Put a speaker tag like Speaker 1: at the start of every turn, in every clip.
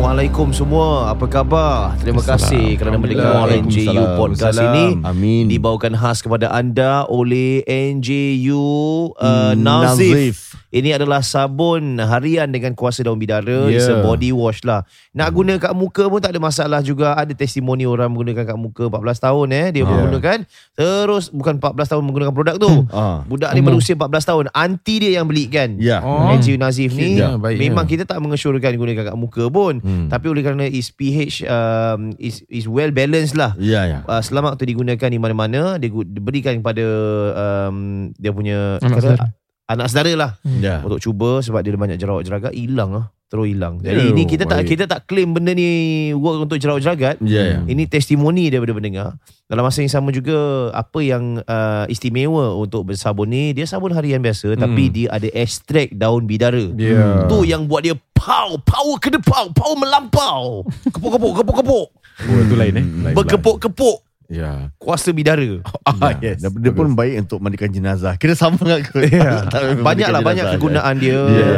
Speaker 1: Assalamualaikum semua Apa khabar? Terima kasih kerana mendengar. NJU Podcast ini
Speaker 2: Amin.
Speaker 1: Dibawakan khas kepada anda oleh NJU uh,
Speaker 2: Hmm,
Speaker 1: Nazif.
Speaker 2: Nazif.
Speaker 1: Ini adalah sabun harian dengan kuasa daun bidara
Speaker 2: Ya.
Speaker 1: It's a body wash lah Nak guna kat muka pun tak ada masalah juga Ada testimoni orang menggunakan kat muka 14 tahun eh Dia
Speaker 2: Ya.
Speaker 1: menggunakan Terus bukan 14 tahun menggunakan produk tu
Speaker 2: Ah.
Speaker 1: Budak ni berusia 14 tahun Anti dia yang belikan
Speaker 2: Ya.
Speaker 3: Oh.
Speaker 1: NGU Nazif ni
Speaker 3: Ya, baik,
Speaker 1: memang
Speaker 3: ya.
Speaker 1: kita tak mengesyorkan gunakan kat muka pun
Speaker 3: Hmm.
Speaker 1: Tapi oleh kerana is pH um, is is well balanced lah
Speaker 2: Ya, ya.
Speaker 1: uh, selamat untuk digunakan di mana-mana dia diberikan kepada um, dia punya
Speaker 3: Anak
Speaker 1: kata,
Speaker 3: saudara.
Speaker 1: anak saudara lah
Speaker 2: Ya.
Speaker 1: untuk cuba sebab dia ada banyak jerawat-jeragat hilang lah terus hilang jadi ini kita tak
Speaker 2: baik.
Speaker 1: kita tak claim benda ni work untuk jerawat-jeragat
Speaker 2: Ya, ya.
Speaker 1: ini testimoni daripada pendengar. Dalam masa yang sama juga apa yang uh, istimewa untuk bersabun ni dia sabun harian biasa hmm. tapi dia ada ekstrak daun bidara.
Speaker 3: Ya.
Speaker 1: Tu yang buat dia pow, power ke depan, power melampau. Kepuk-kepuk, kepuk-kepuk.
Speaker 3: Oh, itu lain eh.
Speaker 1: Berkepuk-kepuk
Speaker 3: Ya.
Speaker 1: kuasa bidara.
Speaker 2: Ah, yes. Dia, dia pun baik untuk mandikan jenazah. Kira sama dengan aku.
Speaker 1: Ya.
Speaker 2: Boleh
Speaker 1: Banyak lah
Speaker 2: mandikan
Speaker 1: banyak
Speaker 2: jenazah,
Speaker 1: kegunaan dia
Speaker 2: Ya.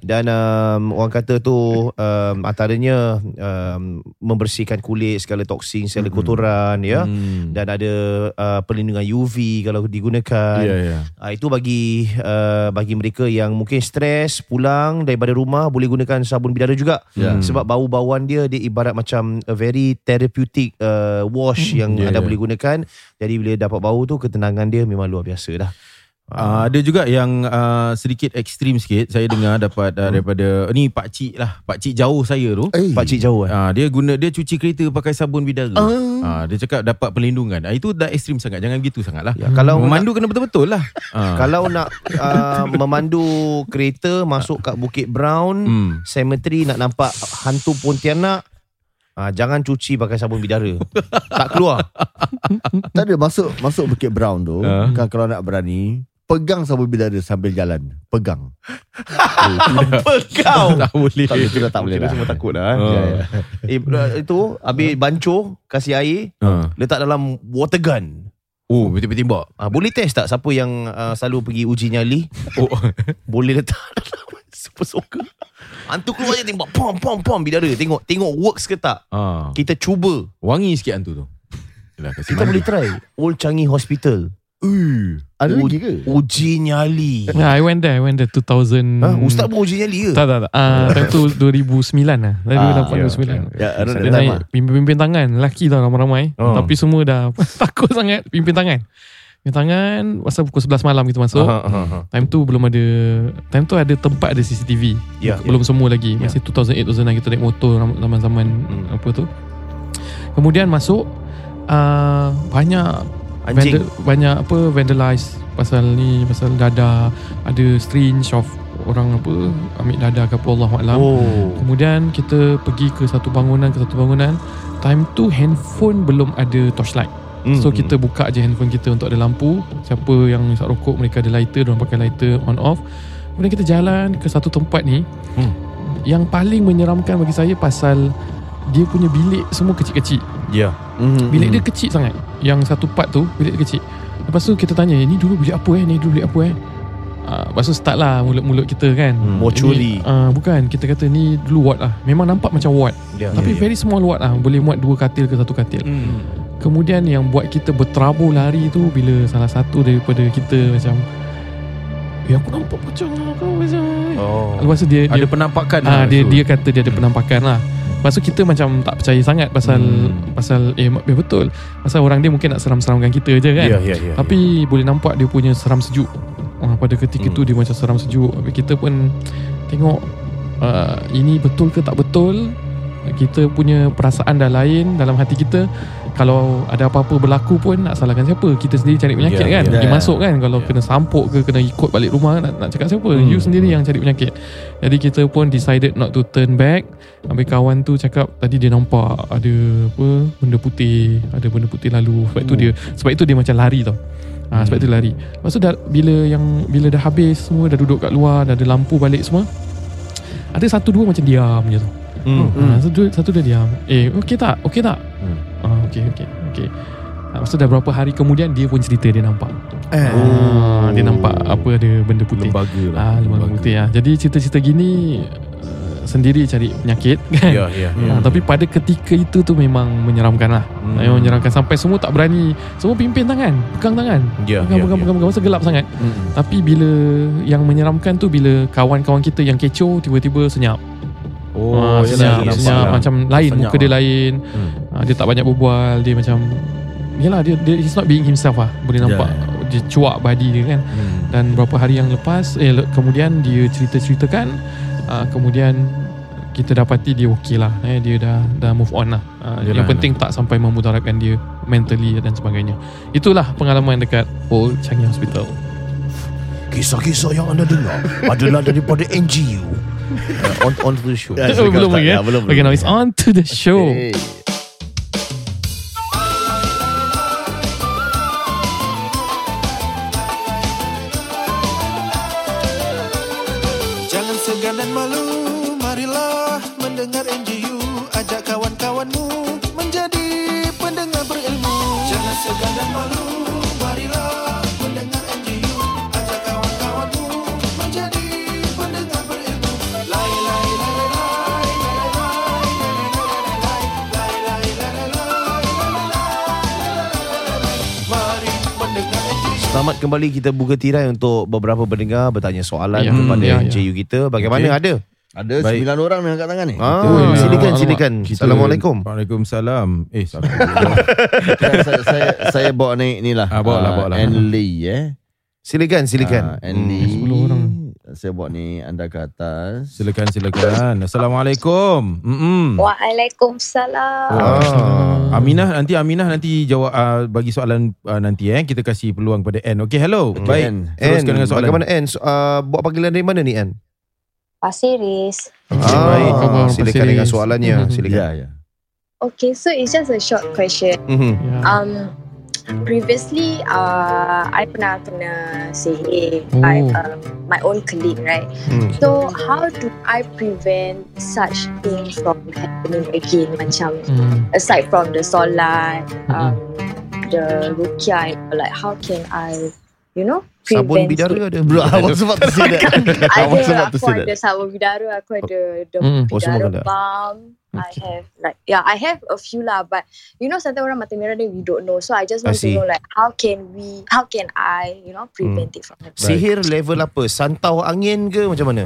Speaker 1: dan um, orang kata tu um, antaranya um, membersihkan kulit segala toksin segala kotoran ya
Speaker 3: Hmm.
Speaker 1: dan ada uh, perlindungan UV kalau digunakan.
Speaker 3: Ya, ya.
Speaker 1: Uh, itu bagi uh, bagi mereka yang mungkin stres pulang daripada rumah boleh gunakan sabun bidara juga.
Speaker 2: Ya.
Speaker 1: Sebab bau-bauan dia dia ibarat macam a very therapeutic uh, wash yang
Speaker 3: Ya, ya.
Speaker 1: boleh gunakan. Jadi bila dapat bau tu ketenangan dia memang luar biasa dah.
Speaker 3: Uh, ada juga yang uh, sedikit ekstrim sikit saya dengar dapat uh, daripada ni pak cik lah pak cik jauh saya tu
Speaker 2: Eh.
Speaker 1: Pak cik jauh eh.
Speaker 3: uh, dia guna dia cuci kereta pakai sabun bidara
Speaker 2: Ah.
Speaker 3: uh, dia cakap dapat perlindungan uh, itu dah ekstrim sangat jangan gitu sangat lah
Speaker 1: Ya, kalau
Speaker 3: memandu kena betul-betul lah uh,
Speaker 1: Kalau nak uh, memandu kereta masuk kat Bukit Brown,
Speaker 3: hmm.
Speaker 1: cemetery nak nampak hantu Pontianak, uh, jangan cuci pakai sabun bidara. tak keluar.
Speaker 2: Tak ada masuk masuk Bukit Brown tu.
Speaker 3: Ah.
Speaker 2: Kan kalau nak berani, pegang sabun bidara sambil jalan. Pegang.
Speaker 1: Apa kau?
Speaker 3: tak boleh
Speaker 2: Tak boleh, dah tak boleh
Speaker 1: Kita
Speaker 2: dah.
Speaker 1: semua takut dah.
Speaker 3: Ah.
Speaker 1: Eh. Eh, itu habis bancuh, kasih air,
Speaker 3: uh.
Speaker 1: letak dalam water gun.
Speaker 3: oh betul-betul tembak
Speaker 1: Ah, boleh test tak siapa yang uh, selalu pergi uji nyali?
Speaker 3: oh.
Speaker 1: Boleh letak dalam super soaker. Hantu keluar je tembak pom pom pom bidara. Tengok tengok works ke tak.
Speaker 3: uh.
Speaker 1: Kita cuba.
Speaker 3: wangi sikit hantu tu Yalah,
Speaker 1: Kita
Speaker 3: mandi.
Speaker 1: boleh try Old Changi Hospital
Speaker 3: Uh.
Speaker 2: Ada lagi ke?
Speaker 1: Uji nyali
Speaker 4: Yeah, I went there. I went there 2000.
Speaker 1: ha? Ustaz pun uji nyali ke?
Speaker 4: Tak, tak, tak. Ah, time tu 2009 lah. Dari
Speaker 2: Ah,
Speaker 4: 2008, 2009.
Speaker 2: Ya, around that
Speaker 4: Dia
Speaker 2: time
Speaker 4: naik
Speaker 2: lah.
Speaker 4: pimpin-pimpin tangan. Lelaki tau ramai-ramai.
Speaker 1: Oh.
Speaker 4: Tapi semua dah takut sangat pimpin tangan. Pimpin tangan, masa pukul 11 malam kita masuk.
Speaker 1: Aha, aha, aha.
Speaker 4: Time tu belum ada, time tu ada tempat ada CCTV.
Speaker 1: Ya,
Speaker 4: belum semua lagi.
Speaker 1: Ya.
Speaker 4: Masih 2008, 2009 kita naik motor zaman-zaman
Speaker 1: Hmm.
Speaker 4: apa tu. Kemudian masuk, uh, banyak
Speaker 1: Anjing
Speaker 4: Vandal, banyak apa vandalize pasal ni pasal dada ada strange of orang apa ambil dada ke apa Allah alam.
Speaker 1: Oh
Speaker 4: Kemudian kita pergi ke satu bangunan ke satu bangunan. Time tu handphone belum ada torchlight.
Speaker 1: Hmm,
Speaker 4: So
Speaker 1: hmm.
Speaker 4: kita buka je handphone kita untuk ada lampu. Siapa yang isap rokok mereka ada lighter, diorang pakai lighter on off. Kemudian kita jalan ke satu tempat ni.
Speaker 1: Hmm.
Speaker 4: Yang paling menyeramkan bagi saya pasal dia punya bilik semua kecil-kecil.
Speaker 1: Ya
Speaker 2: Mhm.
Speaker 4: Bilik dia kecil sangat Yang satu part tu Bilik dia kecil Lepas tu kita tanya Ni dulu bilik apa eh Ni dulu bilik apa eh uh, Lepas tu start lah Mulut-mulut kita kan
Speaker 1: Hmm, mortuary.
Speaker 4: Ni, uh, Bukan Kita kata ni dulu ward lah Memang nampak macam ward
Speaker 1: Ya,
Speaker 4: Tapi
Speaker 1: ya,
Speaker 4: very small ward lah Boleh muat dua katil ke satu katil
Speaker 1: Hmm.
Speaker 4: Kemudian yang buat kita berterabur lari tu Bila salah satu daripada kita macam Eh aku nampak macam apa macam
Speaker 1: Oh
Speaker 4: Lepas tu dia,
Speaker 3: ada
Speaker 4: dia
Speaker 3: penampakan
Speaker 4: Ah
Speaker 3: lah
Speaker 4: dia dia kata dia ada penampakan lah. Lepas tu kita macam tak percaya sangat pasal
Speaker 3: Hmm.
Speaker 4: pasal eh, eh betul. Pasal orang dia mungkin nak seram-seramkan kita je kan.
Speaker 1: Ya ya ya
Speaker 4: Tapi boleh nampak dia punya seram sejuk. Ah, pada ketika
Speaker 1: Hmm.
Speaker 4: tu dia macam seram sejuk. Habis kita pun tengok uh, ini betul ke tak betul. Kita punya perasaan dah lain dalam hati kita kalau ada apa-apa berlaku pun nak salahkan siapa? Kita sendiri cari penyakit
Speaker 3: Ya,
Speaker 4: kan?
Speaker 3: ya.
Speaker 4: dia masuk kan? Kalau
Speaker 3: Ya.
Speaker 4: kena sampuk ke kena ikut balik rumah nak, nak cakap siapa?
Speaker 3: Hmm.
Speaker 4: you sendiri yang cari penyakit. Jadi kita pun decided not to turn back. Habis kawan tu cakap tadi dia nampak ada apa benda putih ada benda putih lalu. Sebab itu dia sebab itu dia macam lari tau. Ha, sebab itu lari. Lepas tu dah, bila yang bila dah habis semua dah duduk kat luar dah ada lampu balik semua ada satu dua macam diam je tu
Speaker 1: Hmm.
Speaker 4: Hmm. Ha, satu, satu dia diam. Eh, okey tak? Okey tak?
Speaker 2: Hmm.
Speaker 4: Ah, okey, okey, okey. Ha, lepas tu dah berapa hari kemudian dia pun cerita dia nampak.
Speaker 2: Eh.
Speaker 4: Oh. Dia nampak apa ada benda putih.
Speaker 3: Lembaga lah
Speaker 4: Ah, lembaga putih ah. Jadi cerita-cerita gini uh, sendiri cari penyakit kan.
Speaker 3: Ya ya
Speaker 4: Ha, tapi pada ketika itu tu memang menyeramkan lah.
Speaker 3: Hmm.
Speaker 4: Memang menyeramkan sampai semua tak berani. Semua pimpin tangan, pegang tangan.
Speaker 3: Ya
Speaker 4: Pegang,
Speaker 3: ya,
Speaker 4: pegang,
Speaker 3: ya.
Speaker 4: pegang, pegang. Masa gelap sangat.
Speaker 2: Hmm.
Speaker 4: Tapi bila yang menyeramkan tu bila kawan-kawan kita yang kecoh tiba-tiba senyap.
Speaker 3: Oh
Speaker 4: Ah, senyap,
Speaker 3: yelah,
Speaker 4: senyap
Speaker 3: nampak
Speaker 4: macam lain
Speaker 3: Senyap
Speaker 4: muka dia
Speaker 3: lah.
Speaker 4: lain.
Speaker 3: Hmm.
Speaker 4: Ah, dia tak banyak berbual, dia macam Yalah dia, dia he's not being himself lah Boleh nampak Dia cuak body dia kan
Speaker 3: Hmm.
Speaker 4: Dan berapa hari yang lepas Eh kemudian dia cerita-ceritakan uh, Kemudian Kita dapati dia okey lah eh, Dia dah dah move on lah uh,
Speaker 3: Yalah,
Speaker 4: Yang penting tak sampai memudaratkan dia Mentally dan sebagainya Itulah pengalaman dekat Old Changi Hospital
Speaker 1: Kisah-kisah yang anda dengar adalah daripada NGU. on, to the show.
Speaker 2: We.
Speaker 4: Yeah,
Speaker 2: we
Speaker 4: Okay, now it's on to the show.
Speaker 1: Kembali kita buka tirai untuk beberapa pendengar bertanya soalan
Speaker 4: Ya,
Speaker 1: kepada
Speaker 4: ya, ya.
Speaker 1: NJU kita. Bagaimana
Speaker 3: Okey.
Speaker 1: ada?
Speaker 2: Ada
Speaker 3: Baik.
Speaker 2: sembilan orang yang angkat tangan ni.
Speaker 1: Ah,
Speaker 4: ya.
Speaker 1: silakan silakan.
Speaker 3: Kita-
Speaker 1: Assalamualaikum.
Speaker 3: Waalaikumsalam Eh
Speaker 2: saya, saya, saya bawa ni ni lah.
Speaker 3: Ah, bawa lah, bawa lah.
Speaker 2: Lee eh.
Speaker 1: Silakan silakan.
Speaker 2: Ah, Anne
Speaker 1: Hmm.
Speaker 2: Lee.
Speaker 4: 10 orang.
Speaker 2: Saya bawa ni anda ke atas.
Speaker 3: Silakan silakan Assalamualaikum Mm-mm.
Speaker 5: Waalaikumsalam.
Speaker 1: Ah.
Speaker 3: Aminah nanti Aminah nanti jawab uh, bagi soalan uh, nanti eh kita kasih peluang pada N. Okey hello.
Speaker 2: Okay,
Speaker 3: Baik.
Speaker 2: Anne.
Speaker 3: Teruskan dengan soalan.
Speaker 1: bagaimana Anne? So, uh, buat panggilan dari mana ni Anne?
Speaker 5: Pasir Ris.
Speaker 1: Ah,
Speaker 4: Khabar
Speaker 1: silakan
Speaker 4: Pasir
Speaker 1: dengan soalannya.
Speaker 4: Mhm.
Speaker 1: Silakan.
Speaker 2: Ya, ya.
Speaker 5: Okay, so it's just a short question.
Speaker 1: Mhm.
Speaker 4: Ya.
Speaker 5: Um, previously, uh, I pernah kena sihir
Speaker 4: Oh.
Speaker 5: by um, my own colleague, right?
Speaker 1: Hmm.
Speaker 5: So how do I prevent such things from happening again? Macam
Speaker 4: Hmm.
Speaker 5: aside from the solat, um, the rukyah, like how can I, you know,
Speaker 1: Sabun
Speaker 5: prevent
Speaker 1: bidara
Speaker 5: it?
Speaker 1: ada.
Speaker 2: Bro, I was about to say that. I was
Speaker 5: ada
Speaker 2: about to
Speaker 5: aku
Speaker 2: say that.
Speaker 5: ada sabun bidara aku ada the
Speaker 4: Mm.
Speaker 1: Oh,
Speaker 5: bidara
Speaker 1: kena.
Speaker 5: Balm I have like yeah I have a few lah but you know sometimes orang mata merah then we don't know so I just
Speaker 1: I
Speaker 5: want to know like how can we how can I you know prevent it from happening
Speaker 1: Sihir level apa? Santau angin ke macam mana?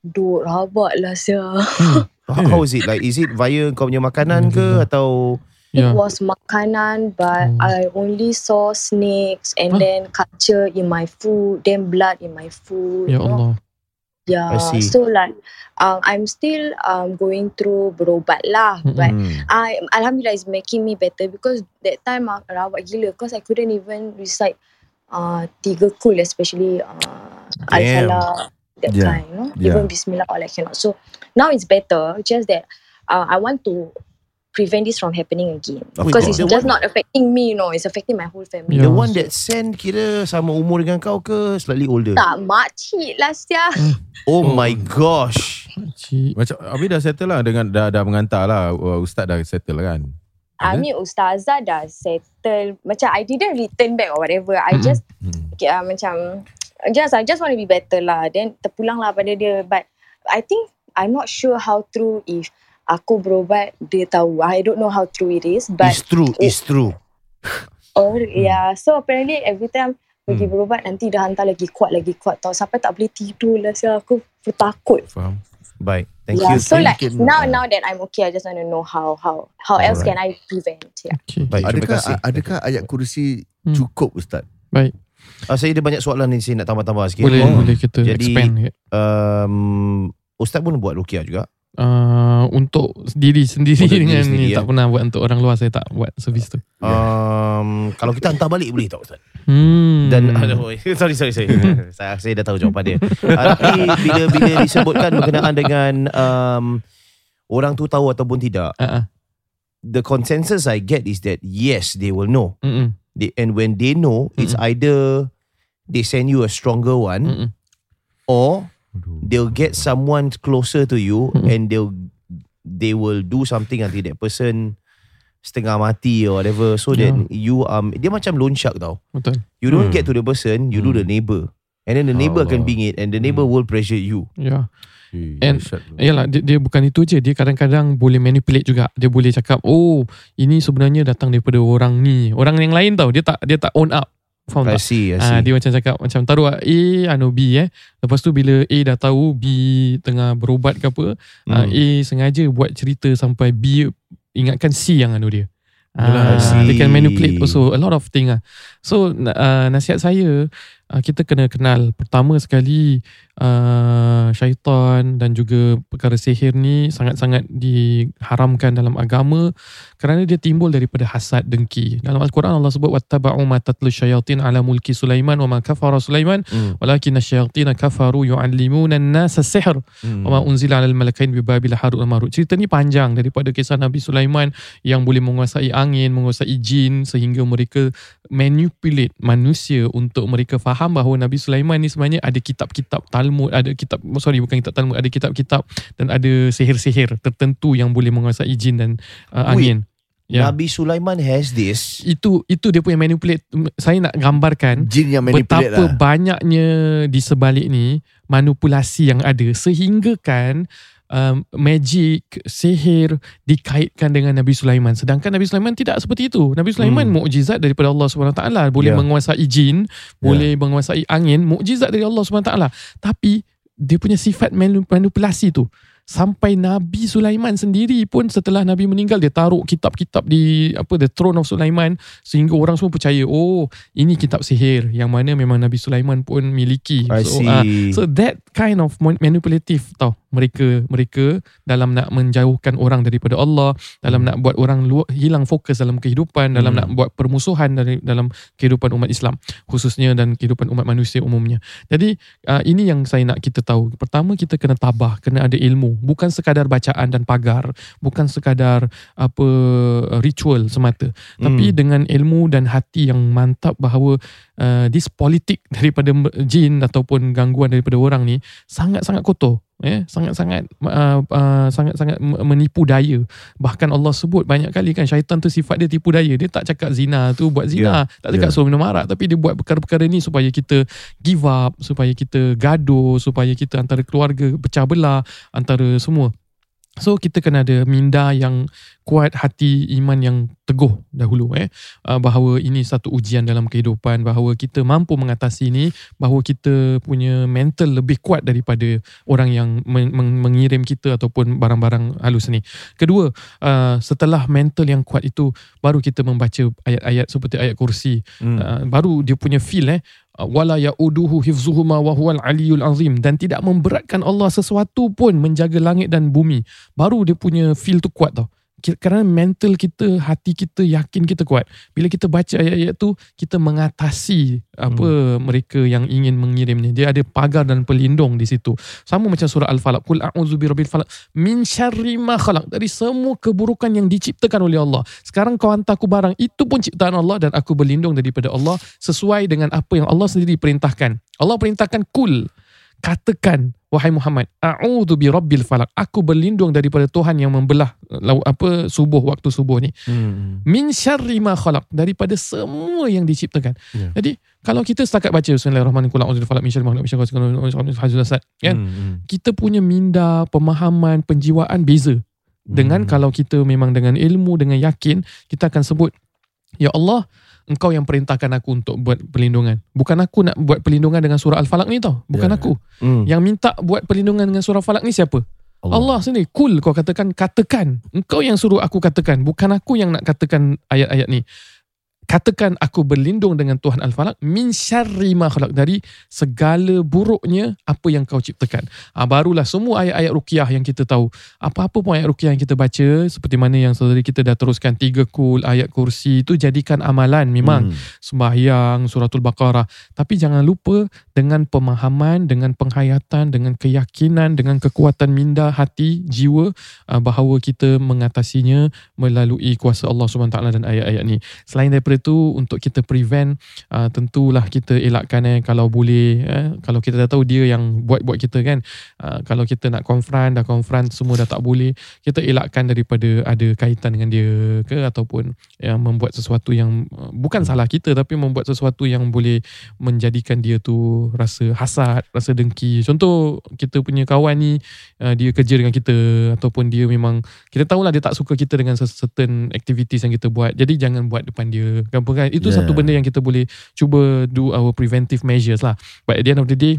Speaker 5: Duk rabak lah sia
Speaker 1: How, how is it? Like is it via kau punya makanan ke atau
Speaker 4: Ya.
Speaker 5: It was makanan but
Speaker 4: Hmm.
Speaker 5: I only saw snakes and
Speaker 4: Huh?
Speaker 5: then culture in my food then blood in my food
Speaker 4: Ya
Speaker 5: you know? Yeah,
Speaker 1: see.
Speaker 5: so like um, I'm still um, going through berobat lah but
Speaker 2: Hmm.
Speaker 5: I Alhamdulillah is making me better because that time uh, rawat gila because I couldn't even recite uh, tiga kul especially uh,
Speaker 1: Damn.
Speaker 5: Al-Salah that
Speaker 2: Yeah.
Speaker 5: kind you know
Speaker 2: Yeah.
Speaker 5: even Bismillah all I cannot so now it's better just that uh, I want to prevent this from happening again
Speaker 1: Of
Speaker 5: because
Speaker 1: course.
Speaker 5: it's
Speaker 1: The
Speaker 5: just
Speaker 1: one-
Speaker 5: not affecting me you know it's affecting my whole family
Speaker 1: the one that send kira sama umur dengan kau ke slightly older?
Speaker 5: tak makcik lah sia
Speaker 1: Oh my gosh.
Speaker 4: Cik.
Speaker 3: Macam Abi dah settle lah dengan dah dah mengantar lah uh, ustaz dah settle lah kan.
Speaker 5: I mean Ustazah dah settle Macam I didn't return back or whatever I
Speaker 4: Mm-mm.
Speaker 5: just
Speaker 3: Hmm.
Speaker 5: okay, uh, Macam Just I just want to be better lah Then terpulang lah pada dia But I think I'm not sure how true If aku berobat Dia tahu I don't know how true it is But
Speaker 1: It's true, it's true.
Speaker 5: or yeah So apparently every time Pergi
Speaker 3: Hmm.
Speaker 5: berobat Nanti dah hantar lagi kuat Lagi kuat tau Sampai tak boleh tidur lah Saya aku takut
Speaker 3: Faham.
Speaker 1: Baik. Thank
Speaker 5: yeah,
Speaker 1: you.
Speaker 5: So like
Speaker 2: Thank you.
Speaker 5: Now now that I'm okay I just want to know how How how else
Speaker 1: Alright.
Speaker 5: can I prevent yeah.
Speaker 4: Okay.
Speaker 1: Baik, terima
Speaker 2: Adakah
Speaker 1: kasih.
Speaker 2: adakah ayat kursi
Speaker 4: Hmm.
Speaker 2: cukup Ustaz?
Speaker 1: Ah, saya ada banyak soalan ni saya nak tambah-tambah sikit.
Speaker 4: Boleh
Speaker 1: Oh.
Speaker 4: boleh kita
Speaker 1: Jadi-
Speaker 4: expand sikit.
Speaker 1: Um, Ustaz pun buat rukiah juga.
Speaker 4: Uh, untuk diri sendiri
Speaker 1: Untuk diri
Speaker 4: dengan
Speaker 1: sendiri,
Speaker 4: ni
Speaker 1: ya.
Speaker 4: tak pernah buat untuk orang luar saya tak buat servis tu.
Speaker 1: Um, kalau kita hantar balik boleh tak Ustaz?
Speaker 4: Hmm.
Speaker 1: Dan aduh, sorry sorry sorry. saya saya dah tahu jawapan dia. Uh, tapi bila bila disebutkan berkenaan dengan um, orang tu tahu ataupun tidak,
Speaker 4: uh-uh.
Speaker 1: the consensus I get is that yes, they will know.
Speaker 4: Mm-mm.
Speaker 1: They, and when they know, it's either they send you a stronger one
Speaker 4: Mm-mm.
Speaker 1: or they'll get someone closer to you
Speaker 4: Mm-mm.
Speaker 1: and they'll they will do something until that person setengah mati or whatever so
Speaker 4: Yeah.
Speaker 1: you um dia macam loan shark tau
Speaker 4: Betul.
Speaker 1: you don't
Speaker 3: Hmm.
Speaker 1: get to the person you do the neighbor and then the neighbor
Speaker 3: Allah.
Speaker 1: can bing it and the neighbor will pressure you.
Speaker 3: Eh,
Speaker 4: And-. Yalah dia, dia bukan itu je Dia kadang-kadang boleh manipulate juga Dia boleh cakap Oh ini sebenarnya datang daripada orang ni Orang yang lain tau Dia tak dia tak own up Faham
Speaker 1: I
Speaker 4: tak?
Speaker 1: see I
Speaker 4: Ah,
Speaker 1: see
Speaker 4: dia macam cakap macam taruh A anu B eh. Lepas tu bila A dah tahu B tengah berobat ke apa, hmm.
Speaker 1: Hmm.
Speaker 4: A sengaja buat cerita sampai B ingatkan C yang anu dia.
Speaker 1: Yalah, I
Speaker 4: Ah,
Speaker 1: see.
Speaker 4: they can manipulate also a lot of thing ah. So uh, nasihat saya uh, kita kena kenal pertama sekali uh, syaitan dan juga perkara sihir ni sangat-sangat diharamkan dalam agama kerana dia timbul daripada hasad dengki. Dalam al-Quran Allah sebut wattaba'u ma tatlu syayatin ala mulki Sulaiman wa ma kafara Sulaiman
Speaker 1: Hmm.
Speaker 4: walakin asyayatin kafaru yu'allimuna an-nasa sihr
Speaker 1: Hmm.
Speaker 4: wa ma unzila 'alal malakain bi Babil Harut dan Marut. Cerita ni panjang daripada kisah Nabi Sulaiman yang boleh menguasai angin, menguasai jin sehingga mereka manipulate manusia untuk mereka faham bahawa Nabi Sulaiman ni sebenarnya ada kitab-kitab Talmud, ada kitab sorry bukan kitab Talmud, ada kitab-kitab dan ada sihir-sihir tertentu yang boleh menguasai jin dan uh,
Speaker 1: Wait.
Speaker 4: angin. Ya.
Speaker 1: Nabi Sulaiman has this
Speaker 4: Itu itu dia punya manipulate saya nak gambarkan
Speaker 2: Jin yang manipulate
Speaker 4: betapa
Speaker 2: lah.
Speaker 4: banyaknya di sebalik ni manipulasi yang ada sehingga kan um, magic sihir dikaitkan dengan Nabi Sulaiman. Sedangkan Nabi Sulaiman tidak seperti itu. Nabi Sulaiman
Speaker 1: Hmm.
Speaker 4: mukjizat daripada Allah Subhanahu Wa taala. Boleh
Speaker 1: Ya.
Speaker 4: menguasai jin boleh menguasai angin mukjizat dari Allah Subhanahu Wa taala. Tapi dia punya sifat manipulasi tu sampai Nabi Sulaiman sendiri pun setelah Nabi meninggal dia taruh kitab-kitab di apa the throne of Sulaiman sehingga orang semua percaya oh ini kitab sihir yang mana memang Nabi Sulaiman pun miliki.
Speaker 1: I
Speaker 4: so
Speaker 1: see.
Speaker 4: ah, so that kind of man- manipulative tau mereka mereka dalam nak menjauhkan orang daripada Allah dalam nak buat orang lu- hilang fokus dalam kehidupan dalam
Speaker 1: Hmm.
Speaker 4: nak buat permusuhan dari dalam kehidupan umat Islam khususnya dan kehidupan umat manusia umumnya. Jadi uh, ini yang saya nak kita tahu. Pertama kita kena tabah kena ada ilmu. Bukan sekadar bacaan dan pagar bukan sekadar apa ritual semata. Tapi
Speaker 1: Hmm.
Speaker 4: dengan ilmu dan hati yang mantap bahawa uh, this politik daripada jin ataupun gangguan daripada orang ni sangat-sangat kotor eh sangat-sangat uh, uh, sangat-sangat menipu daya. Bahkan Allah sebut banyak kali kan syaitan tu sifat dia tipu daya. Dia tak cakap zina tu buat zina. Tak cakap
Speaker 2: yeah.
Speaker 4: suruh minum arak tapi dia buat perkara-perkara ni supaya kita give up supaya kita gaduh supaya kita antara keluarga pecah belah antara semua So kita kena ada minda yang kuat hati iman yang teguh dahulu eh uh, bahawa ini satu ujian dalam kehidupan bahawa kita mampu mengatasi ini bahawa kita punya mental lebih kuat daripada orang yang meng- meng- mengirim kita ataupun barang-barang halus ni. Kedua, uh, setelah mental yang kuat itu baru kita membaca ayat-ayat seperti ayat kursi
Speaker 1: Hmm.
Speaker 4: uh, baru dia punya feel eh wala yauduhu hifzuhuma wa huwal aliyul azim. Dan tidak memberatkan Allah sesuatu pun menjaga langit dan bumi. Baru dia punya feel tu kuat tau kerana mental kita hati kita yakin kita kuat. Bila kita baca ayat-ayat tu kita mengatasi apa mereka yang ingin mengirimnya. Dia ada pagar dan pelindung di situ. Sama macam surah al-falaq. Qul a'udzu birabbil falaq min syarri ma khalaq. Dari semua keburukan yang diciptakan oleh Allah. Sekarang kau hantar aku barang. Itu pun ciptaan Allah dan aku berlindung daripada Allah sesuai dengan apa yang Allah sendiri perintahkan. Allah perintahkan kul katakan wahai Muhammad a'udzu birabbil falaq aku berlindung daripada Tuhan yang membelah lau- apa subuh waktu subuh ni
Speaker 1: Hmm.
Speaker 4: min syarri ma khalaq daripada semua yang diciptakan.
Speaker 1: Ya.
Speaker 4: Jadi kalau kita setakat baca bismillahirrahmanirrahim qul a'udzu birabbil falaq min syarri ma khalaq min syarri kan
Speaker 1: Hmm, hmm.
Speaker 4: kita punya minda pemahaman penjiwaan beza dengan
Speaker 1: Hmm.
Speaker 4: kalau kita memang dengan ilmu dengan yakin kita akan sebut ya Allah engkau yang perintahkan aku untuk buat perlindungan. Bukan aku nak buat perlindungan dengan surah al-falaq ni tau. Bukan
Speaker 2: Ya.
Speaker 4: aku.
Speaker 1: Hmm.
Speaker 4: yang minta buat perlindungan dengan surah falaq ni siapa? Allah, sendiri. Kul kau katakan katakan. Engkau yang suruh aku katakan. Bukan aku yang nak katakan ayat-ayat ni katakan aku berlindung dengan Tuhan Al-Falaq min syarri ma khalaq dari segala buruknya apa yang kau ciptakan. Ha, barulah semua ayat-ayat ruqyah yang kita tahu. Apa-apa pun ayat ruqyah yang kita baca seperti mana yang saudari kita dah teruskan tiga kul ayat kursi itu jadikan amalan memang
Speaker 2: Hmm.
Speaker 4: sembahyang suratul baqarah tapi jangan lupa dengan pemahaman dengan penghayatan dengan keyakinan dengan kekuatan minda hati jiwa uh, bahawa kita mengatasinya melalui kuasa Allah SWT dan ayat-ayat ni selain daripada itu untuk kita prevent uh, tentulah kita elakkan eh kalau boleh eh, kalau kita dah tahu dia yang buat-buat kita kan uh, kalau kita nak confront dah confront semua dah tak boleh kita elakkan daripada ada kaitan dengan dia ke ataupun yang membuat sesuatu yang uh, bukan salah kita tapi membuat sesuatu yang boleh menjadikan dia tu rasa hasad, rasa dengki. Contoh kita punya kawan ni uh, dia kerja dengan kita ataupun dia memang kita tahulah dia tak suka kita dengan certain activities yang kita buat. Jadi jangan buat depan dia. Kan kan? Itu
Speaker 2: Yeah.
Speaker 4: satu benda yang kita boleh cuba do our preventive measures lah. But at the end of the day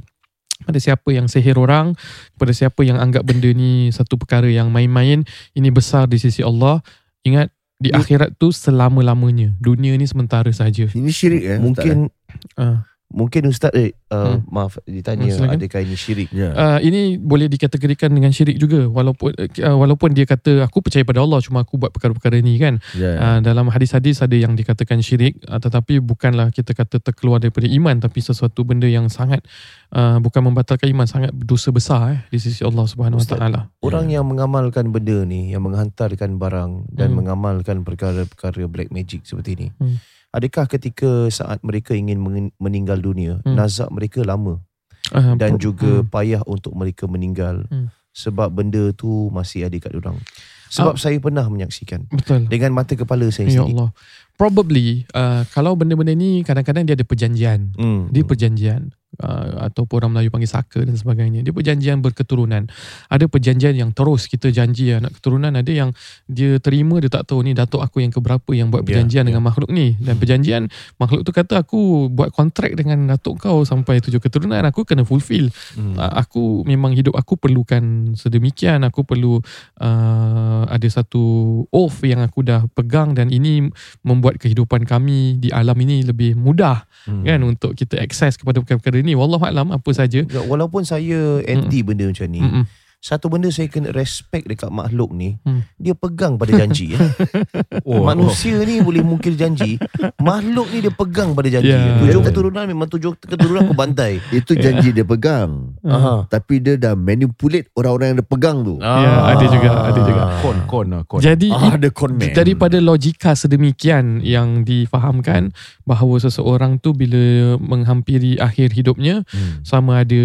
Speaker 4: pada siapa yang sihir orang, pada siapa yang anggap benda ni satu perkara yang main-main, ini besar di sisi Allah. Ingat di
Speaker 2: Ya.
Speaker 4: akhirat tu selama-lamanya. Dunia ni sementara saja.
Speaker 2: Ini syirik eh?
Speaker 1: Mungkin
Speaker 4: Uh,
Speaker 1: mungkin ustaz eh uh,
Speaker 4: Hmm.
Speaker 1: maaf ditanya
Speaker 4: Hmm, silakan.
Speaker 1: adakah ini syirik?
Speaker 2: Ya.
Speaker 4: uh, ini boleh dikategorikan dengan syirik juga walaupun uh, walaupun dia kata aku percaya pada Allah cuma aku buat perkara-perkara ni kan
Speaker 2: Ya.
Speaker 4: uh, dalam hadis-hadis ada yang dikatakan syirik uh, tetapi bukanlah kita kata terkeluar daripada iman tapi sesuatu benda yang sangat uh, bukan membatalkan iman sangat dosa besar eh di sisi Allah Subhanahu Wa
Speaker 1: Ustaz,
Speaker 4: Taala
Speaker 1: Orang yang mengamalkan benda ni, yang menghantarkan barang dan
Speaker 4: Hmm.
Speaker 1: mengamalkan perkara-perkara black magic seperti ini.
Speaker 4: Hmm.
Speaker 1: Adakah ketika saat mereka ingin meninggal dunia,
Speaker 4: Hmm.
Speaker 1: nazak mereka lama
Speaker 4: uh,
Speaker 1: dan juga
Speaker 4: hmm.
Speaker 1: payah untuk mereka meninggal
Speaker 4: Hmm.
Speaker 1: sebab benda tu masih ada kat orang. Sebab
Speaker 4: Ah.
Speaker 1: saya pernah menyaksikan
Speaker 4: betul
Speaker 1: dengan mata kepala saya
Speaker 4: ya
Speaker 1: sendiri.
Speaker 4: Allah probably uh, kalau benda-benda ni kadang-kadang dia ada perjanjian
Speaker 1: Hmm.
Speaker 4: Dia perjanjian uh, ataupun orang Melayu panggil saka dan sebagainya. Dia perjanjian berketurunan. Ada perjanjian yang terus kita janji anak keturunan, ada yang dia terima dia tak tahu ni datuk aku yang keberapa yang buat
Speaker 1: Ya,
Speaker 4: perjanjian
Speaker 1: ya.
Speaker 4: dengan makhluk ni dan perjanjian makhluk tu kata aku buat kontrak dengan datuk kau sampai tujuh keturunan aku kena fulfill.
Speaker 1: Hmm.
Speaker 4: Uh, aku memang hidup aku perlukan sedemikian aku perlu uh, ada satu oath yang aku dah pegang dan ini membuat kehidupan kami di alam ini lebih mudah
Speaker 1: Hmm.
Speaker 4: kan untuk kita akses kepada perkara-perkara ni wallahu alam apa saja
Speaker 1: Ya, Walaupun saya anti benda macam ni,
Speaker 4: Mm-mm.
Speaker 1: Satu benda saya kena respect dekat makhluk ni,
Speaker 4: Hmm.
Speaker 1: dia pegang pada janji. eh.
Speaker 3: Oh,
Speaker 1: Manusia ni boleh mungkir janji, makhluk ni dia pegang pada janji.
Speaker 4: Ya.
Speaker 1: Tujuh
Speaker 2: Ya.
Speaker 1: keturunan memang tujuh keturunan aku bantai.
Speaker 2: Itu janji dia pegang.
Speaker 1: Aha.
Speaker 2: Tapi dia dah manipulate orang-orang yang dia pegang tu.
Speaker 4: Ya, ada juga, ada juga.
Speaker 3: Kon, kon kon.
Speaker 4: jadi
Speaker 2: Ah, ada conman.
Speaker 4: daripada logika sedemikian yang difahamkan bahawa seseorang tu bila menghampiri akhir hidupnya
Speaker 2: Hmm.
Speaker 4: sama ada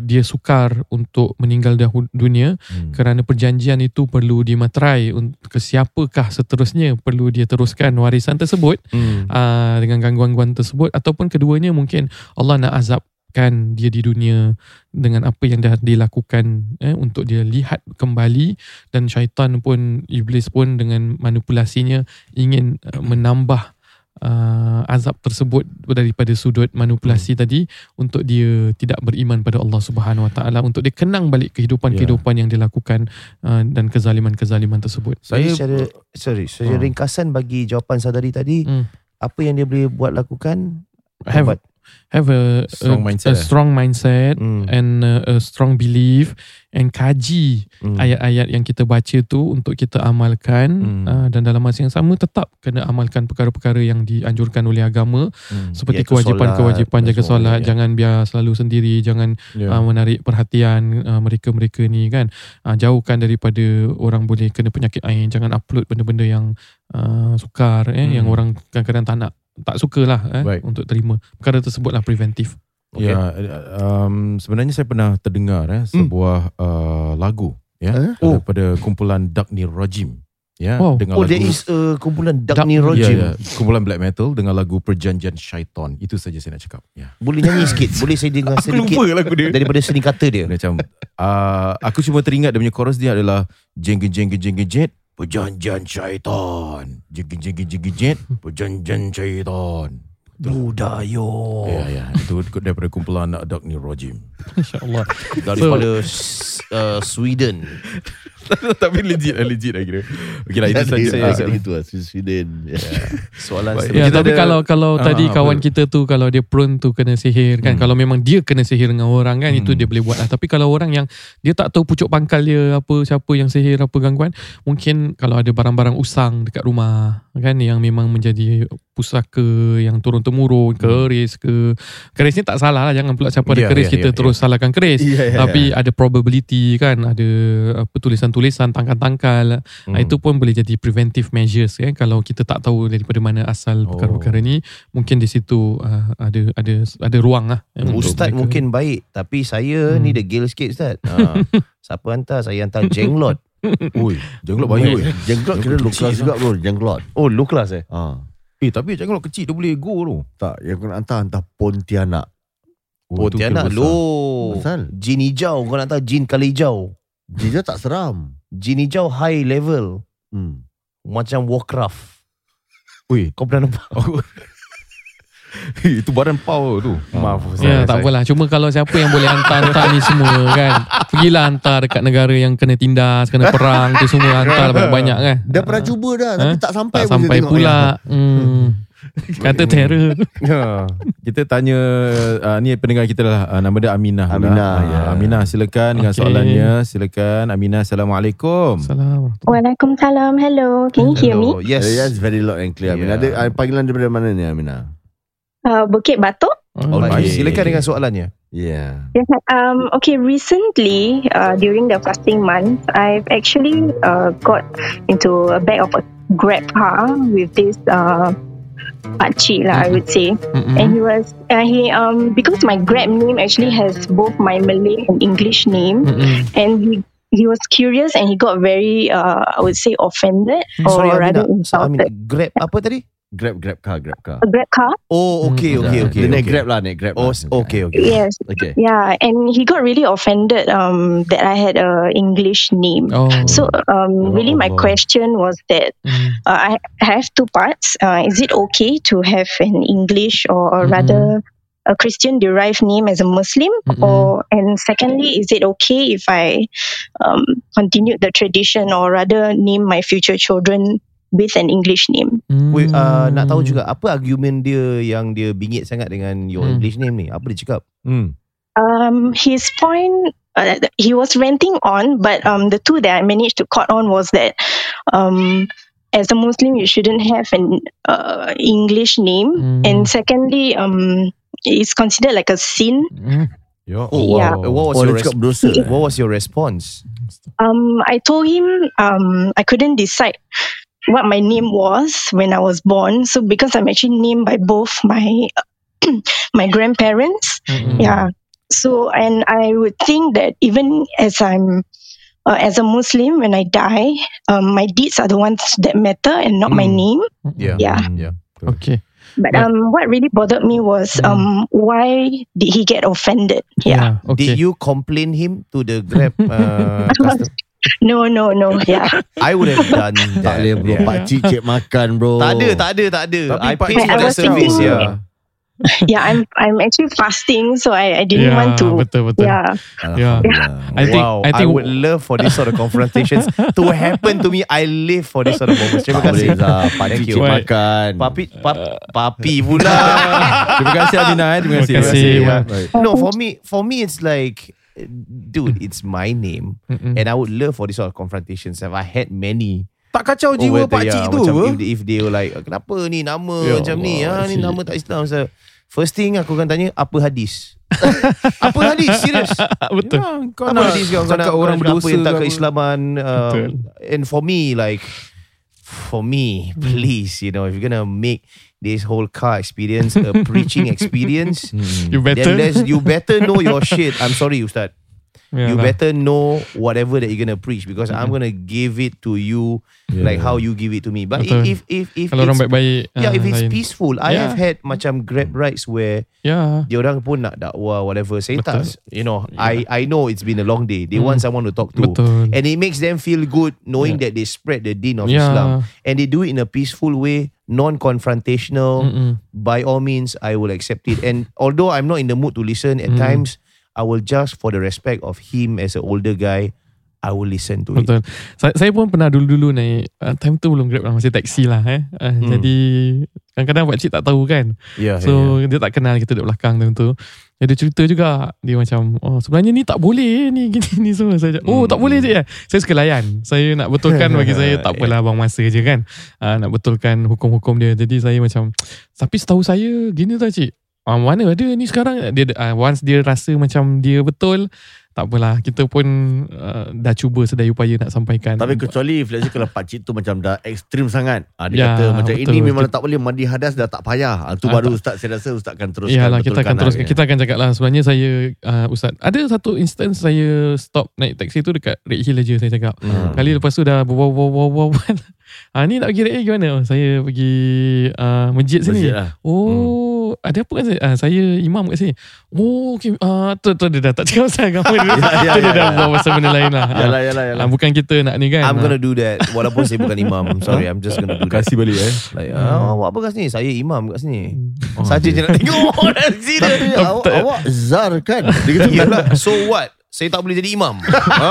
Speaker 4: dia sukar untuk meninggal dahulu dunia
Speaker 2: Hmm.
Speaker 4: kerana perjanjian itu perlu dimaterai untuk ke siapakah seterusnya perlu dia teruskan warisan tersebut
Speaker 1: Hmm.
Speaker 4: uh, dengan gangguan-gangguan tersebut ataupun keduanya mungkin Allah nak azabkan dia di dunia dengan apa yang dah dilakukan eh, untuk dia lihat kembali dan syaitan pun iblis pun dengan manipulasinya ingin uh, menambah uh, azab tersebut daripada sudut manipulasi
Speaker 1: Hmm.
Speaker 4: tadi untuk dia tidak beriman pada Allah Subhanahu Wa Taala untuk dia kenang balik kehidupan-kehidupan yang dilakukan uh, dan kezaliman-kezaliman tersebut.
Speaker 1: Saya
Speaker 3: Saya-
Speaker 1: secara sorry, secara
Speaker 3: Hmm.
Speaker 1: ringkasan bagi jawapan sadari tadi,
Speaker 4: Hmm.
Speaker 1: apa yang dia boleh buat lakukan?
Speaker 4: Have
Speaker 1: Buat.
Speaker 4: Have a
Speaker 3: Strong
Speaker 4: a,
Speaker 3: mindset
Speaker 4: a
Speaker 3: eh?
Speaker 4: strong mindset
Speaker 1: Hmm.
Speaker 4: and uh, a strong belief and kaji
Speaker 1: Hmm.
Speaker 4: ayat-ayat yang kita baca tu untuk kita amalkan
Speaker 3: Hmm.
Speaker 4: uh, dan dalam masa yang sama tetap kena amalkan perkara-perkara yang dianjurkan oleh agama
Speaker 3: Hmm.
Speaker 4: seperti kewajipan-kewajipan
Speaker 1: solat
Speaker 4: jaga
Speaker 1: dan
Speaker 4: solat
Speaker 1: semuanya.
Speaker 4: jangan biar selalu sendiri jangan
Speaker 3: Ya.
Speaker 4: uh, menarik perhatian uh, mereka-mereka ni kan uh, jauhkan daripada orang boleh kena penyakit ain jangan upload benda-benda yang uh, sukar eh
Speaker 3: Hmm.
Speaker 4: yang orang kadang-kadang tak nak tak sukalah eh
Speaker 3: Baik.
Speaker 4: untuk terima perkara tersebutlah preventif
Speaker 1: Okay.
Speaker 3: Ya, um, sebenarnya saya pernah terdengar eh, sebuah uh, lagu ya
Speaker 2: Eh?
Speaker 1: Oh.
Speaker 3: daripada kumpulan Dagni Rajim ya
Speaker 4: Wow.
Speaker 3: dengan
Speaker 1: Oh,
Speaker 3: lagu
Speaker 1: there is a kumpulan
Speaker 4: Dark-
Speaker 1: Dagni
Speaker 3: ya,
Speaker 1: Rojim.
Speaker 3: ya, kumpulan black metal dengan lagu Perjanjian Syaitan. Itu saja saya nak cakap. Ya.
Speaker 1: Boleh nyanyi sikit? Boleh saya dengar
Speaker 3: Aku
Speaker 1: sedikit
Speaker 3: lupa lagu dia.
Speaker 1: daripada seni kata dia?
Speaker 3: Macam uh, aku cuma teringat dia punya chorus dia adalah jengge jengge jengge jet perjanjian syaitan. Jengge jengge jet perjanjian syaitan.
Speaker 1: Budayo.
Speaker 3: Ya, ya. Itu daripada kumpulan Dog Rojim.
Speaker 4: InsyaAllah.
Speaker 1: Daripada s- uh, Sweden.
Speaker 3: Tapi legit lah, legit lah kira. Okay lah, itu
Speaker 2: Itu
Speaker 3: saja.
Speaker 2: saja
Speaker 3: Ah,
Speaker 2: Itu lah Sweden Ya.
Speaker 1: Soalan
Speaker 3: Baik.
Speaker 4: Ya,
Speaker 3: Kita
Speaker 4: tapi
Speaker 3: ada-
Speaker 4: kalau kalau
Speaker 3: Ah,
Speaker 4: tadi
Speaker 3: apa?
Speaker 4: kawan kita tu kalau dia prone tu kena sihir kan.
Speaker 3: Hmm.
Speaker 4: Kalau memang dia kena sihir dengan orang kan itu
Speaker 3: Hmm.
Speaker 4: dia boleh buat lah. Tapi kalau orang yang dia tak tahu pucuk pangkal dia apa siapa yang sihir apa gangguan, mungkin kalau ada barang-barang usang dekat rumah kan yang memang menjadi pusaka yang turun temurun, keris ke. Keris ni tak salah lah jangan pula siapa ada
Speaker 3: Ya,
Speaker 4: keris
Speaker 3: ya,
Speaker 4: kita
Speaker 3: ya,
Speaker 4: terus salahkan keris.
Speaker 2: Ya, ya,
Speaker 4: Tapi ada probability kan ada apa tulisan-tulisan tangkal-tangkal
Speaker 3: Hmm.
Speaker 4: Hmm. Itu pun boleh jadi preventive measures kan kalau kita tak tahu daripada mana asal
Speaker 3: Oh.
Speaker 4: perkara-perkara ni mungkin di situ uh, ada ada ada ruang lah. eh,
Speaker 1: Ustaz
Speaker 4: mereka.
Speaker 1: mungkin baik Tapi saya
Speaker 4: Hmm.
Speaker 1: ni degil sikit Ustaz ha. Siapa hantar Saya hantar jenglot
Speaker 3: Oi, jenglot weh.
Speaker 2: Jenglot kira low class juga bro Jenglot
Speaker 1: Oh low class eh
Speaker 2: ha.
Speaker 3: Eh, tapi jenglot kecil dia boleh go tu.
Speaker 2: Tak Yang kena hantar Hantar Pontianak.
Speaker 1: Oh,
Speaker 3: tu besar.
Speaker 1: low.
Speaker 2: Asal?
Speaker 1: Jin hijau Kau nak tahu jin kali hijau.
Speaker 2: Dia tak seram.
Speaker 1: Jin hijau high level.
Speaker 2: Hmm.
Speaker 1: Macam Warcraft.
Speaker 3: Oi,
Speaker 1: Kau pernah nampak
Speaker 3: itu badan power tu.
Speaker 1: Maaf
Speaker 4: Ya tak apalah Cuma kalau siapa yang boleh hantar-hantar ni semua kan Pergilah hantar dekat negara yang kena tindas Kena perang tu semua hantar banyak-banyak kan
Speaker 2: Dah pernah cuba dah Tapi
Speaker 4: Ha?
Speaker 2: tak sampai
Speaker 4: Tak
Speaker 2: pun
Speaker 4: sampai pula hmm. Kata terror
Speaker 3: Ya. Kita tanya uh, ni pendengar kita lah uh, nama dia Aminah.
Speaker 2: Aminah,
Speaker 3: Ah,
Speaker 2: ya.
Speaker 3: Aminah silakan dengan
Speaker 4: Okey.
Speaker 3: soalannya. Silakan Aminah. Assalamualaikum.
Speaker 4: Salam
Speaker 6: Waalaikumsalam. Hello. Can you hear me?
Speaker 1: Hello. Yes
Speaker 2: Yes very loud and clear Aminah
Speaker 1: Yeah.
Speaker 2: Ada uh, panggilan daripada mana ni Aminah
Speaker 6: Uh, Bukit Batok.
Speaker 4: Oh,
Speaker 1: Okay. Silakan dengan soalannya
Speaker 2: Yeah
Speaker 6: Yes. Um, okay. Recently, uh, during the fasting month, I've actually uh, got into a back of a Grab car with this uh, pakcik lah, I would say.
Speaker 4: Mm-mm.
Speaker 6: And he was uh, he um because my Grab name actually has both my Malay and English name,
Speaker 4: Mm-mm.
Speaker 6: and he he was curious and he got very uh I would say offended or
Speaker 1: Sorry
Speaker 6: rather
Speaker 1: Amina so,
Speaker 6: insulted.
Speaker 1: Amina Grab apa tadi
Speaker 2: Grab Grab car Grab car
Speaker 6: A Grab car.
Speaker 1: Oh okay
Speaker 4: Hmm.
Speaker 1: okay okay
Speaker 2: naik
Speaker 1: okay.
Speaker 2: Grab lah Naik Grab
Speaker 1: Oh
Speaker 2: lah.
Speaker 1: okay okay
Speaker 6: Yes.
Speaker 2: Okay
Speaker 6: Yeah, and he got really offended um, that I had a English name.
Speaker 4: Oh.
Speaker 6: So um,
Speaker 3: Ya
Speaker 6: really, my
Speaker 3: Allah.
Speaker 6: question was that
Speaker 4: Mm.
Speaker 6: uh, I have two parts. Uh, is it okay to have an English or, or
Speaker 4: Mhm.
Speaker 6: rather a Christian derived name as a Muslim?
Speaker 4: Mhm.
Speaker 6: Or and secondly, is it okay if I um, continue the tradition or rather name my future children with an English name?
Speaker 1: Wait, uh, nak tahu
Speaker 4: Hmm.
Speaker 1: juga apa argument dia yang dia bingit sangat dengan your
Speaker 4: Hmm.
Speaker 1: English name ni? Apa dia cakap?
Speaker 3: Hmm.
Speaker 6: Um, his point, uh, he was ranting on, but um, the two that I managed to caught on was that um, as a Muslim, you shouldn't have an uh, English name,
Speaker 4: Mm.
Speaker 6: and secondly, um, it's considered like a sin.
Speaker 4: Mm.
Speaker 3: Ya
Speaker 1: Oh,
Speaker 6: Yeah.
Speaker 1: wow. What was
Speaker 2: Oh
Speaker 1: your res-? What was your response?
Speaker 6: Um, I told him um, I couldn't decide what my name was when I was born. So because I'm actually named by both my my grandparents,
Speaker 4: Mm-mm.
Speaker 6: yeah so and i would think that even as i'm uh, as a muslim when i die um, my deeds are the ones that matter and not my
Speaker 1: Mm.
Speaker 6: name
Speaker 1: Yeah.
Speaker 6: Yeah.
Speaker 3: Hmm.
Speaker 1: Yeah.
Speaker 4: Okay.
Speaker 6: but
Speaker 4: But-
Speaker 6: um what really bothered me was
Speaker 4: Mm.
Speaker 6: um why did he get offended yeah,
Speaker 4: Okay.
Speaker 1: Did you complain him to the Grab uh, customer?
Speaker 6: No no no yeah
Speaker 1: I would have done that.
Speaker 2: Tak boleh bro
Speaker 1: Yeah.
Speaker 2: Pakcik cek makan bro
Speaker 1: Tak ada, tak ada, tak ada.
Speaker 3: Tapi
Speaker 1: I
Speaker 3: Cik
Speaker 1: for
Speaker 6: I
Speaker 1: that service, yeah.
Speaker 6: yeah i'm i'm actually fasting so i, I didn't
Speaker 4: yeah,
Speaker 6: want to
Speaker 4: betul betul.
Speaker 6: yeah
Speaker 4: Yeah.
Speaker 2: Alhamdulillah.
Speaker 4: I think
Speaker 1: wow,
Speaker 4: I think
Speaker 1: would love for this sort of confrontations to happen to me. I live for this sort of moments. Terima kasih.
Speaker 2: Zah
Speaker 1: Thank you.
Speaker 2: makan
Speaker 1: Papi, pap, papi pula.
Speaker 3: Terima kasih Aminah eh. Terima kasih.
Speaker 4: Terima kasih.
Speaker 1: Yeah.
Speaker 2: Baik.
Speaker 1: no, for me, for me, it's like, dude, it's my name,
Speaker 4: Mm-mm.
Speaker 1: and I would love for this sort of confrontations. Have I had many?
Speaker 3: Tak kacau jiwa Pak
Speaker 1: yeah,
Speaker 3: Cik tu
Speaker 1: macam? If, they- if they were like, kenapa ni nama
Speaker 4: Ya
Speaker 1: macam ni?
Speaker 4: Allah,
Speaker 1: Ha, ni
Speaker 4: cik.
Speaker 1: nama tak Islam. So, first thing aku akan tanya, apa hadis? apa hadis? Serius?
Speaker 4: betul.
Speaker 3: Ya, kau
Speaker 1: Apa
Speaker 3: nak
Speaker 1: hadis kau? Kau nak
Speaker 3: orang berdosa
Speaker 1: apa yang tak keislaman? Um, and for me, like, for me, please, you know, if you're gonna make this whole car experience a preaching experience,
Speaker 3: Hmm.
Speaker 4: You better.
Speaker 1: then you better know your shit. I'm sorry, Ustad.
Speaker 4: Yeah
Speaker 1: you
Speaker 4: lah.
Speaker 1: better know whatever that you're gonna preach because I'm gonna give it to you
Speaker 3: Yeah.
Speaker 1: like how you give it to me. But
Speaker 4: Betul.
Speaker 1: if if if
Speaker 4: Kalau orang baik-baik.
Speaker 1: yeah,
Speaker 4: ah,
Speaker 1: if it's
Speaker 4: lain.
Speaker 1: peaceful, I
Speaker 4: Yeah.
Speaker 1: have had macam grab rides where
Speaker 4: Yeah.
Speaker 1: dia orang pun nak dakwah whatever. Saya
Speaker 4: Betul.
Speaker 1: tak, you know, I I know it's been a long day. They want
Speaker 4: Hmm.
Speaker 1: someone to talk to.
Speaker 4: Betul.
Speaker 1: And it makes them feel good knowing that they spread the deen of
Speaker 4: Yeah.
Speaker 1: Islam and they do it in a peaceful way non-confrontational,
Speaker 4: Mm-mm.
Speaker 1: by all means, I will accept it. And although I'm not in the mood to listen at
Speaker 4: Mm.
Speaker 1: times, I will just for the respect of him as an older guy, I will listen to it.
Speaker 4: Betul. Saya, saya pun pernah dulu-dulu naik uh, time tu belum Grab lah masih taksi lah eh. Uh,
Speaker 1: Hmm.
Speaker 4: Jadi kadang-kadang pak cik tak tahu kan.
Speaker 1: Yeah,
Speaker 4: So dia tak kenal kita duduk belakang time tu. Jadi cerita juga dia macam oh sebenarnya ni tak boleh ni gini ni semua saya oh
Speaker 1: Hmm.
Speaker 4: tak boleh je ya. Saya suka layan. Saya nak betulkan bagi saya tak apalah bang masa je kan. Uh, nak betulkan hukum-hukum dia. Jadi saya macam tapi setahu saya gini tau cik. Ah, mana ada ni sekarang dia uh, once dia rasa macam dia betul tak apalah kita pun uh, dah cuba sedaya upaya nak sampaikan
Speaker 2: Tapi kecuali let's say kalau pakcik tu macam dah ekstrim sangat. Ah, dia
Speaker 4: Ya,
Speaker 2: kata macam
Speaker 4: betul.
Speaker 2: ini memang tak boleh mandi hadas dah tak payah. Ah, tu
Speaker 4: Ah,
Speaker 2: baru
Speaker 4: tak.
Speaker 2: ustaz saya rasa ustaz akan teruskan.
Speaker 4: Ya lah kita akan
Speaker 2: betulkan
Speaker 4: teruskan
Speaker 2: lah,
Speaker 4: Kita akan cakap lah Sebenarnya saya uh, Ustaz Ada satu instance Saya stop naik taksi tu Dekat Red Hill aja Saya cakap
Speaker 2: Hmm.
Speaker 4: Kali lepas tu dah Wow wow wow wow ha, Ni nak pergi Red Hill gimana oh, Saya pergi uh, Masjid sini
Speaker 2: Masjid lah.
Speaker 4: Oh Ada apa kan saya uh, Saya imam kat sini Oh okay. uh, tu, tu dia dah tak cakap pasal agama dia
Speaker 2: Ya, ya,
Speaker 4: Tu dia
Speaker 2: ya,
Speaker 4: dah
Speaker 2: ya.
Speaker 4: buat pasal benda lain lah
Speaker 2: Yalah, yalah, yalah.
Speaker 4: Ah, Bukan kita nak ni kan
Speaker 1: I'm gonna do that Walaupun saya bukan imam I'm sorry I'm just gonna do that
Speaker 3: Kasih balik eh.
Speaker 1: Like, ah, awak apa kat sini? Saya imam kat sini.
Speaker 4: Hmm.
Speaker 1: Oh, Saja je nak tengok dari sini.
Speaker 2: Awak, zar kan? Dia kata,
Speaker 1: so what? Saya tak boleh jadi imam. ha?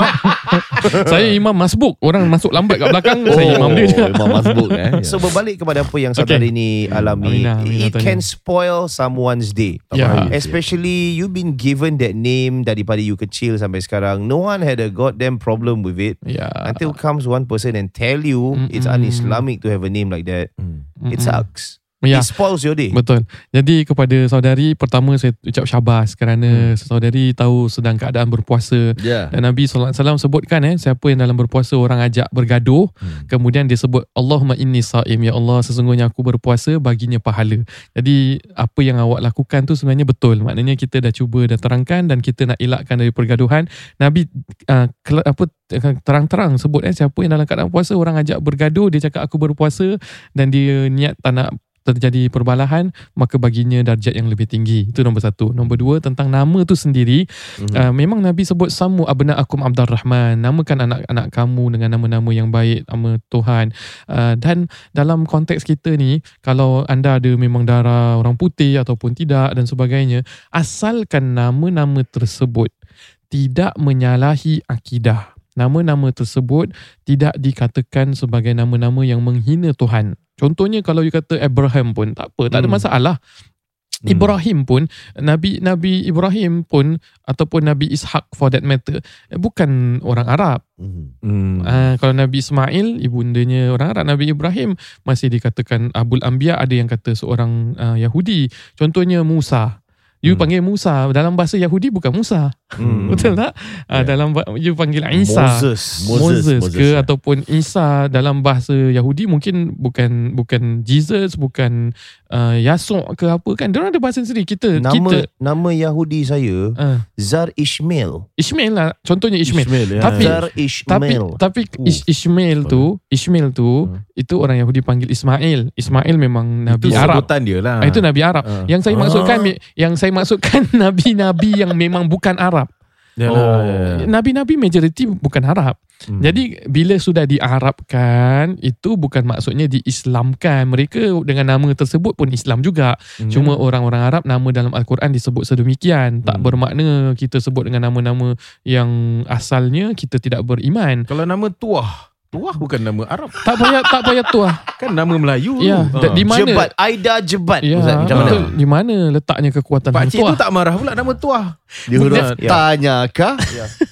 Speaker 4: Saya imam masbuk Orang masuk lambat kat belakang
Speaker 2: oh,
Speaker 4: Saya imam dia
Speaker 2: Imam masbuk eh.
Speaker 1: So berbalik kepada apa yang
Speaker 4: Okay.
Speaker 1: saudara ini alami,
Speaker 4: Aminah, Aminah
Speaker 1: it
Speaker 4: tanya.
Speaker 1: can spoil someone's day.
Speaker 4: Ya.
Speaker 1: Especially you've been given that name daripada you kecil sampai sekarang. No one had a goddamn problem with it.
Speaker 4: Ya
Speaker 1: Until comes one person and tell you it's
Speaker 4: Mm-mm.
Speaker 1: un-Islamic to have a name like that. It
Speaker 4: Mm-mm.
Speaker 1: sucks.
Speaker 4: Ya.
Speaker 1: It spoils your day.
Speaker 4: Betul. Jadi kepada saudari pertama saya ucap syabas kerana saudari tahu sedang keadaan berpuasa
Speaker 2: Ya.
Speaker 4: dan Nabi sallallahu alaihi wasallam sebutkan eh siapa yang dalam berpuasa orang ajak bergaduh kemudian dia sebut Allahumma inni saim ya Allah sesungguhnya aku berpuasa baginya pahala. Jadi apa yang awak lakukan tu sebenarnya betul. Maknanya kita dah cuba dah terangkan dan kita nak elakkan dari pergaduhan. Nabi uh, apa terang-terang sebut eh siapa yang dalam keadaan puasa orang ajak bergaduh dia cakap aku berpuasa dan dia niat tak nak terjadi perbalahan maka baginya darjat yang lebih tinggi. Itu nombor satu. Nombor dua tentang nama tu sendiri mm-hmm. uh, memang Nabi sebut samu abna akum Abdul Rahman namakan anak-anak kamu dengan nama-nama yang baik nama Tuhan. Uh, dan dalam konteks kita ni kalau anda ada memang darah orang putih ataupun tidak dan sebagainya asalkan nama-nama tersebut tidak menyalahi akidah. Nama-nama tersebut tidak dikatakan sebagai nama-nama yang menghina Tuhan. Contohnya kalau you kata Abraham pun tak apa, tak ada
Speaker 1: Hmm.
Speaker 4: masalah.
Speaker 1: Hmm.
Speaker 4: Ibrahim pun Nabi Nabi Ibrahim pun ataupun Nabi Ishak for that matter eh, bukan orang Arab.
Speaker 2: Hmm.
Speaker 3: Hmm.
Speaker 4: Uh, kalau Nabi Ismail ibundanya orang Arab, Nabi Ibrahim masih dikatakan Abul Anbiya ada yang kata seorang uh, Yahudi. Contohnya Musa. You
Speaker 1: Hmm.
Speaker 4: panggil Musa dalam bahasa Yahudi bukan Musa.
Speaker 1: Hmm.
Speaker 4: Betul tak? Uh, dalam ba- you panggil Isa.
Speaker 1: Moses.
Speaker 2: Moses,
Speaker 4: Moses,
Speaker 2: Moses,
Speaker 4: ke
Speaker 2: ya.
Speaker 4: ataupun Isa dalam bahasa Yahudi mungkin bukan bukan Jesus bukan uh, Yasuk ke apa kan dia orang ada bahasa sendiri kita
Speaker 1: Nama
Speaker 4: kita
Speaker 1: nama Yahudi saya
Speaker 4: uh,
Speaker 1: Zar Ishmael.
Speaker 4: Ishmael lah contohnya Ishmael,
Speaker 3: Ishmael, ya.
Speaker 4: Tapi-
Speaker 1: Zar
Speaker 4: tapi
Speaker 1: Ishmael.
Speaker 4: tapi
Speaker 1: Uh.
Speaker 4: Ish, Ishmael tu Ishmael tu
Speaker 3: Hmm.
Speaker 4: itu orang Yahudi panggil Ismail Ismail memang nabi
Speaker 3: Itu
Speaker 4: Arab
Speaker 3: sebutan dia lah.
Speaker 4: Ah, itu nabi Arab
Speaker 3: Ah.
Speaker 4: yang saya
Speaker 2: Ah.
Speaker 4: maksudkan yang saya maksudkan nabi-nabi yang memang bukan Arab
Speaker 3: Yalah,
Speaker 2: Oh.
Speaker 3: ya,
Speaker 4: nabi-nabi majoriti bukan Arab
Speaker 3: Hmm.
Speaker 4: Jadi bila sudah diarabkan itu bukan maksudnya diislamkan. Mereka dengan nama tersebut pun Islam juga.
Speaker 3: Hmm.
Speaker 4: Cuma orang-orang Arab nama dalam al-Quran disebut sedemikian. Tak
Speaker 3: Hmm.
Speaker 4: bermakna kita sebut dengan nama-nama yang asalnya kita tidak beriman.
Speaker 3: Kalau nama Tuah. Tuah bukan nama Arab.
Speaker 4: Tak payah tak payah tuah.
Speaker 3: Kan nama Melayu.
Speaker 4: Ya,
Speaker 3: Ha.
Speaker 4: di mana
Speaker 1: Jebat Aida Jebat.
Speaker 4: Ya,
Speaker 1: Ustaz, macam mana?
Speaker 4: betul. Di mana letaknya kekuatan
Speaker 3: Pak Cik tu
Speaker 4: tuah?
Speaker 3: tak marah pula nama Tuah.
Speaker 2: Di huruf
Speaker 1: Ya.
Speaker 2: tanya kah?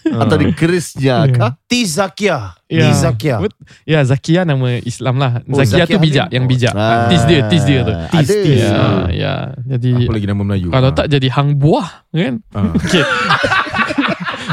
Speaker 2: Atau di kerisnya
Speaker 4: Ya.
Speaker 2: kah?
Speaker 1: Tizakia.
Speaker 4: Ya.
Speaker 1: Tizakia.
Speaker 4: Bet- Ya, Zakia nama Islam lah.
Speaker 1: Oh,
Speaker 4: Zakia,
Speaker 1: Zakia
Speaker 4: tu bijak,
Speaker 1: ni-
Speaker 4: yang bijak.
Speaker 2: Ah.
Speaker 4: Tis dia, tis dia tu.
Speaker 2: Ada.
Speaker 4: Ya, ya. Jadi
Speaker 3: Apa lagi nama Melayu?
Speaker 4: Kalau
Speaker 3: Ha.
Speaker 4: tak jadi hang buah kan?
Speaker 3: Ha.
Speaker 4: Okey.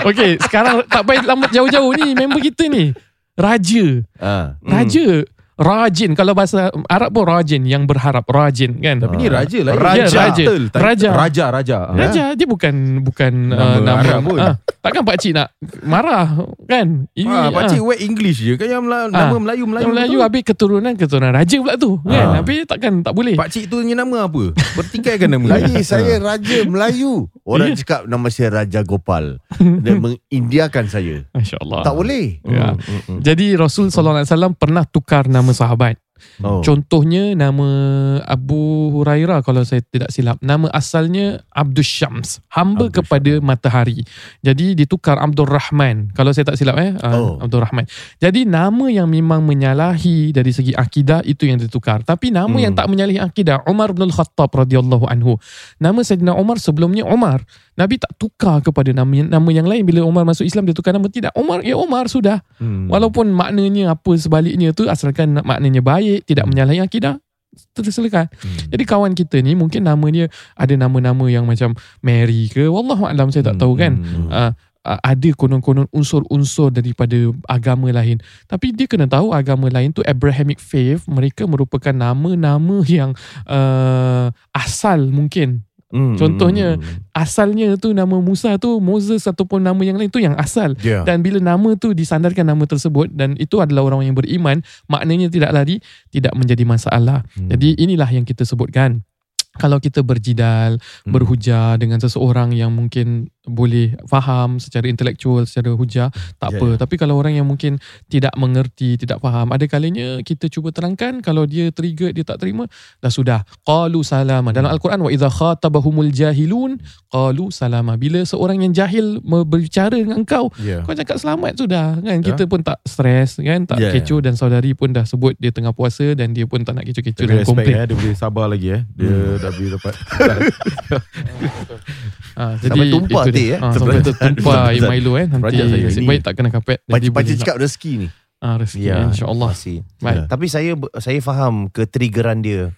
Speaker 4: Okey, sekarang tak payah lama jauh-jauh ni member kita ni. Raja.
Speaker 2: Ah.
Speaker 4: Raja. Rajin kalau bahasa Arab pun rajin yang berharap rajin kan.
Speaker 3: Tapi ni raja lah.
Speaker 4: Raja.
Speaker 3: Ya,
Speaker 4: Raja. Raja.
Speaker 3: Raja. Raja. Ha.
Speaker 4: Raja dia bukan bukan
Speaker 3: Nama
Speaker 4: uh, nama
Speaker 3: Arab pun.
Speaker 4: Ah, takkan pak cik nak marah kan? Ini
Speaker 3: Ha, Pak
Speaker 4: ah.
Speaker 3: Cik wet English je. Kan yang Mela- nama Melayu Melayu.
Speaker 4: Yang Melayu
Speaker 3: tu.
Speaker 4: habis keturunan keturunan raja pula tu kan.
Speaker 3: Ah.
Speaker 4: Habis takkan tak boleh.
Speaker 3: Pak Cik tu punya nama apa? Bertikaikan nama.
Speaker 2: Lagi saya
Speaker 4: Ha.
Speaker 2: Raja Melayu. Orang cakap nama saya Raja Gopal. Dan mengindiakan saya.
Speaker 4: Masya-Allah.
Speaker 2: Tak boleh.
Speaker 4: Ya. Jadi Rasul sallallahu alaihi wasallam pernah tukar nama sahabat.
Speaker 2: Oh.
Speaker 4: Contohnya nama Abu Hurairah kalau saya tidak silap. Nama asalnya Abdul Syams. Hamba
Speaker 2: Abdul
Speaker 4: kepada matahari. Jadi ditukar Abdul Rahman. Kalau saya tak silap eh.
Speaker 2: Oh.
Speaker 4: Uh, Abdul Rahman. Jadi nama yang memang menyalahi dari segi akidah itu yang ditukar. Tapi nama
Speaker 2: Hmm.
Speaker 4: yang tak menyalahi akidah Umar bin Al-Khattab radhiyallahu anhu. Nama Sayyidina Umar sebelumnya Umar. Nabi tak tukar kepada nama nama yang lain bila Umar masuk Islam dia tukar nama tidak. Umar ya Umar sudah.
Speaker 3: Hmm.
Speaker 4: Walaupun maknanya apa sebaliknya tu asalkan maknanya baik, tidak menyalahi akidah, tersilakan.
Speaker 3: Hmm.
Speaker 4: Jadi kawan kita ni mungkin nama dia ada nama-nama yang macam Mary ke, wallahu alam saya tak tahu kan.
Speaker 3: Hmm.
Speaker 4: Uh, uh, ada konon-konon unsur-unsur daripada agama lain. Tapi dia kena tahu agama lain tu Abrahamic faith, mereka merupakan nama-nama yang uh, asal mungkin
Speaker 2: Hmm.
Speaker 4: Contohnya, asalnya tu nama Musa tu Moses ataupun nama yang lain tu yang asal
Speaker 2: Ya.
Speaker 4: dan bila nama tu disandarkan nama tersebut dan itu adalah orang yang beriman maknanya tidak lari tidak menjadi masalah
Speaker 3: Hmm.
Speaker 4: jadi inilah yang kita sebutkan kalau kita berjidal
Speaker 3: Hmm.
Speaker 4: berhujah dengan seseorang yang mungkin boleh faham secara intelektual secara hujah tak
Speaker 2: Ya,
Speaker 4: apa
Speaker 2: ya.
Speaker 4: tapi kalau orang yang mungkin tidak mengerti tidak faham ada kalanya kita cuba terangkan kalau dia trigger dia tak terima dah sudah qalu salama dalam al-Quran wa idza khatabahumul jahilun qalu salama bila seorang yang jahil berbicara dengan kau
Speaker 3: Yeah.
Speaker 4: kau cakap selamat sudah kan
Speaker 3: Ya.
Speaker 4: kita pun tak stres kan tak
Speaker 2: Ya, ya.
Speaker 4: kecoh dan saudari pun dah sebut dia tengah puasa dan dia pun tak nak kecoh-kecoh dan komplain
Speaker 3: eh, dia boleh sabar lagi eh. Dia dah boleh dapat.
Speaker 4: ha,
Speaker 1: Sampai tumpah
Speaker 4: itu
Speaker 1: teh,
Speaker 4: dia.
Speaker 1: eh.
Speaker 4: ha, sampai tertumpah air Milo eh nanti nasib baik tak kena kapet boleh
Speaker 2: cakap rezeki ni.
Speaker 4: ah, rezeki
Speaker 1: Ya,
Speaker 4: insyaallah baik
Speaker 2: Ya.
Speaker 1: Tapi saya saya faham ketriggeran dia.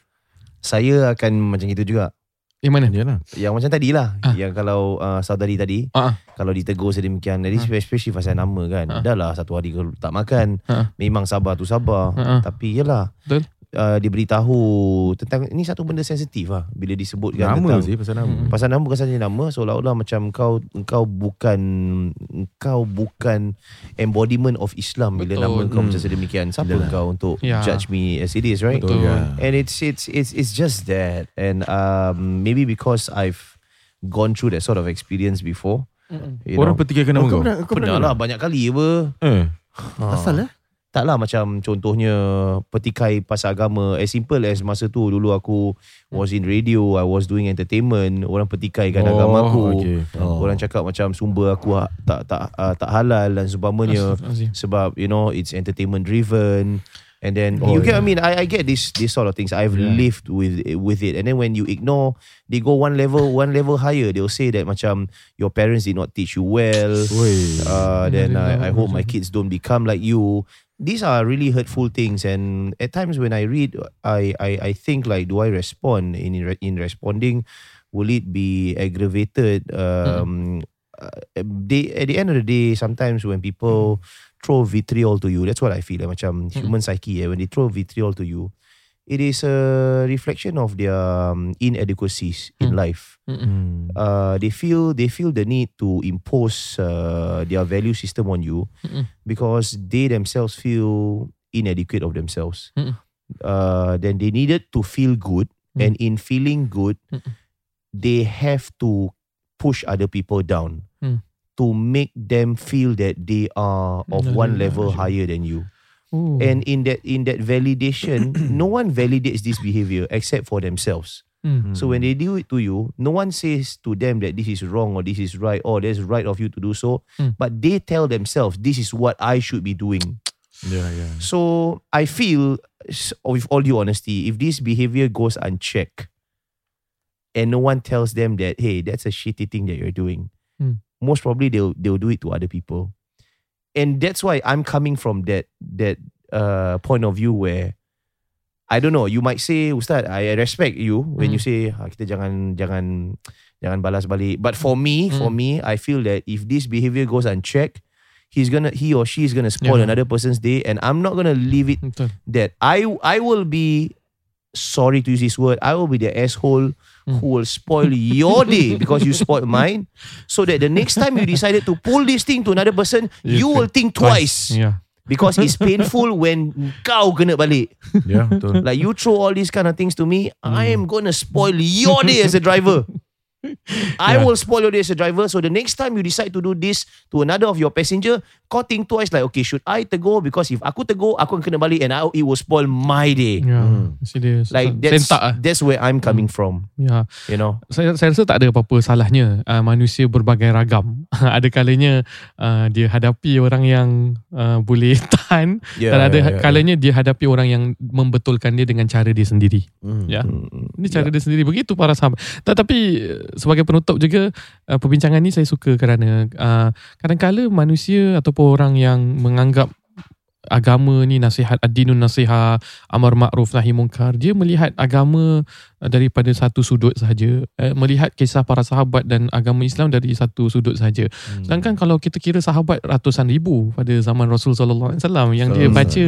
Speaker 1: Saya akan macam itu juga.
Speaker 4: yang mana
Speaker 3: Yalah.
Speaker 1: Yang macam tadi lah.
Speaker 4: Ah.
Speaker 1: Yang kalau uh, saudari tadi.
Speaker 4: Ah, ah.
Speaker 1: Kalau ditegur sedemikian. Jadi
Speaker 4: Ah.
Speaker 1: especially pasal nama kan.
Speaker 4: Ah.
Speaker 1: Dah lah satu hari kalau tak makan.
Speaker 4: Ah.
Speaker 1: Memang sabar tu sabar.
Speaker 4: Ah, ah.
Speaker 1: Tapi yelah.
Speaker 4: Betul.
Speaker 1: Uh, dia beritahu tentang ini satu benda sensitif lah bila disebutkan
Speaker 3: Nama
Speaker 1: tentang
Speaker 3: sih pasal nama.
Speaker 4: Mm-mm.
Speaker 1: pasal nama bukan saja nama seolah-olah macam kau kau bukan kau bukan embodiment of Islam bila
Speaker 4: Betul.
Speaker 1: nama kau
Speaker 3: Hmm.
Speaker 1: macam sedemikian siapa
Speaker 2: Yalah.
Speaker 1: kau untuk
Speaker 4: Ya.
Speaker 1: judge me as it is right
Speaker 4: Betul.
Speaker 2: Ya.
Speaker 1: and it's it's it's it's just that and um maybe because I've gone through that sort of experience before
Speaker 4: Mm-mm.
Speaker 1: you
Speaker 3: Orang
Speaker 1: know
Speaker 3: petikaikan
Speaker 2: Oh,
Speaker 3: nama
Speaker 2: kau
Speaker 3: kau.
Speaker 2: pernah, kau
Speaker 1: pernah
Speaker 2: pernah
Speaker 1: lah banyak kali apa
Speaker 3: Eh.
Speaker 2: Asal eh?
Speaker 1: Tak lah macam contohnya petikai pasal agama as simple as masa tu dulu aku was in radio I was doing entertainment orang petikaikan
Speaker 3: Oh,
Speaker 1: agama aku
Speaker 3: okay.
Speaker 2: Oh.
Speaker 1: orang cakap macam sumber aku ha- tak tak uh, tak halal dan
Speaker 4: Astagfirullahalazim.
Speaker 1: sebab you know it's entertainment driven and then
Speaker 2: Oh,
Speaker 1: you get
Speaker 2: yeah.
Speaker 1: I mean I I get this this sort of things I've
Speaker 3: Yeah.
Speaker 1: lived with with it and then when you ignore they go one level one level higher they'll say that macam your parents did not teach you well uh, then I, I hope my kids don't become like you. These are really hurtful things, and at times when I read, I I, I think like, do I respond in in, re- in responding? Will it be aggravated? Um, uh, they at the end of the day, sometimes when people throw vitriol to you, that's what I feel. Like, macam human psyche. Eh, when they throw vitriol to you, it is a reflection of their um, inadequacies in
Speaker 4: Mm.
Speaker 1: life.
Speaker 3: Hmm.
Speaker 1: uh, they feel they feel the need to impose uh, their value system on you
Speaker 4: Mm-mm.
Speaker 1: because they themselves feel inadequate of themselves.
Speaker 4: Mm-mm.
Speaker 1: Uh, then they needed to feel good,
Speaker 4: Mm.
Speaker 1: and in feeling good,
Speaker 4: Mm-mm.
Speaker 1: they have to push other people down
Speaker 4: Mm.
Speaker 1: to make them feel that they are of
Speaker 4: Mm,
Speaker 1: one
Speaker 4: yeah,
Speaker 1: level
Speaker 4: yeah.
Speaker 1: higher than you.
Speaker 4: Ooh.
Speaker 1: And in that in that validation, no one validates this behavior except for themselves.
Speaker 4: Mm.
Speaker 1: So when they do it to you, no one says to them that this is wrong or this is right or there's right of you to do so.
Speaker 4: Mm.
Speaker 1: But they tell themselves this is what I should be doing.
Speaker 3: Yeah, yeah.
Speaker 1: So I feel, with all due honesty, if this behavior goes unchecked and no one tells them that hey, that's a shitty thing that you're doing,
Speaker 4: Mm.
Speaker 1: most probably they'll they'll do it to other people. And that's why I'm coming from that that uh, point of view where I don't know. You might say, Ustaz, I respect you when you say ah, kita jangan jangan jangan balas balik. But for me, for
Speaker 4: Mm.
Speaker 1: me, I feel that if this behavior goes unchecked, he's gonna he or she is gonna spoil
Speaker 4: Yeah.
Speaker 1: another person's day, and I'm not gonna leave it
Speaker 4: Betul.
Speaker 1: that I I will be sorry to use this word. I will be the asshole
Speaker 4: Mm.
Speaker 1: who will spoil your day because you spoiled mine. So that the next time you decided to pull this thing to another person, you,
Speaker 4: You
Speaker 1: will think twice.
Speaker 4: Yeah.
Speaker 1: Because it's painful when kau kena balik.
Speaker 3: Yeah, betul.
Speaker 1: Like you throw all these kind of things to me, I
Speaker 4: Hmm.
Speaker 1: am gonna spoil your day as a driver. I
Speaker 4: Yeah.
Speaker 1: will spoil your day as a driver. So the next time you decide to do this to another of your passenger, kau think twice like, okay, should I tegur? Because if aku tegur, aku akan kena balik and I, it will spoil my day.
Speaker 4: Ya, mesti dia
Speaker 1: Like that's
Speaker 4: sentak ah.
Speaker 1: that's where I'm coming from.
Speaker 4: Ya.
Speaker 1: You know.
Speaker 4: saya saya rasa tak ada apa-apa salahnya uh, manusia berbagai ragam. ada kalanya uh, dia hadapi orang yang uh, boleh tahan
Speaker 1: Yeah,
Speaker 4: dan ada
Speaker 1: yeah, yeah,
Speaker 4: kalanya dia hadapi orang yang membetulkan dia dengan cara dia sendiri.
Speaker 2: Hmm.
Speaker 4: Ya.
Speaker 1: Mm,
Speaker 4: Ini cara dia sendiri begitu para sahabat. Tetapi sebagai penutup juga uh, perbincangan ni saya suka kerana uh, kadang-kala manusia ataupun orang yang menganggap agama ni nasihat ad-dinun nasihat amar ma'ruf nahi munkar dia melihat agama uh, daripada satu sudut sahaja eh, melihat kisah para sahabat dan agama Islam dari satu sudut sahaja
Speaker 2: Hmm.
Speaker 4: sedangkan kalau kita kira sahabat ratusan ribu pada zaman Rasul sallallahu alaihi wasallam yang dia baca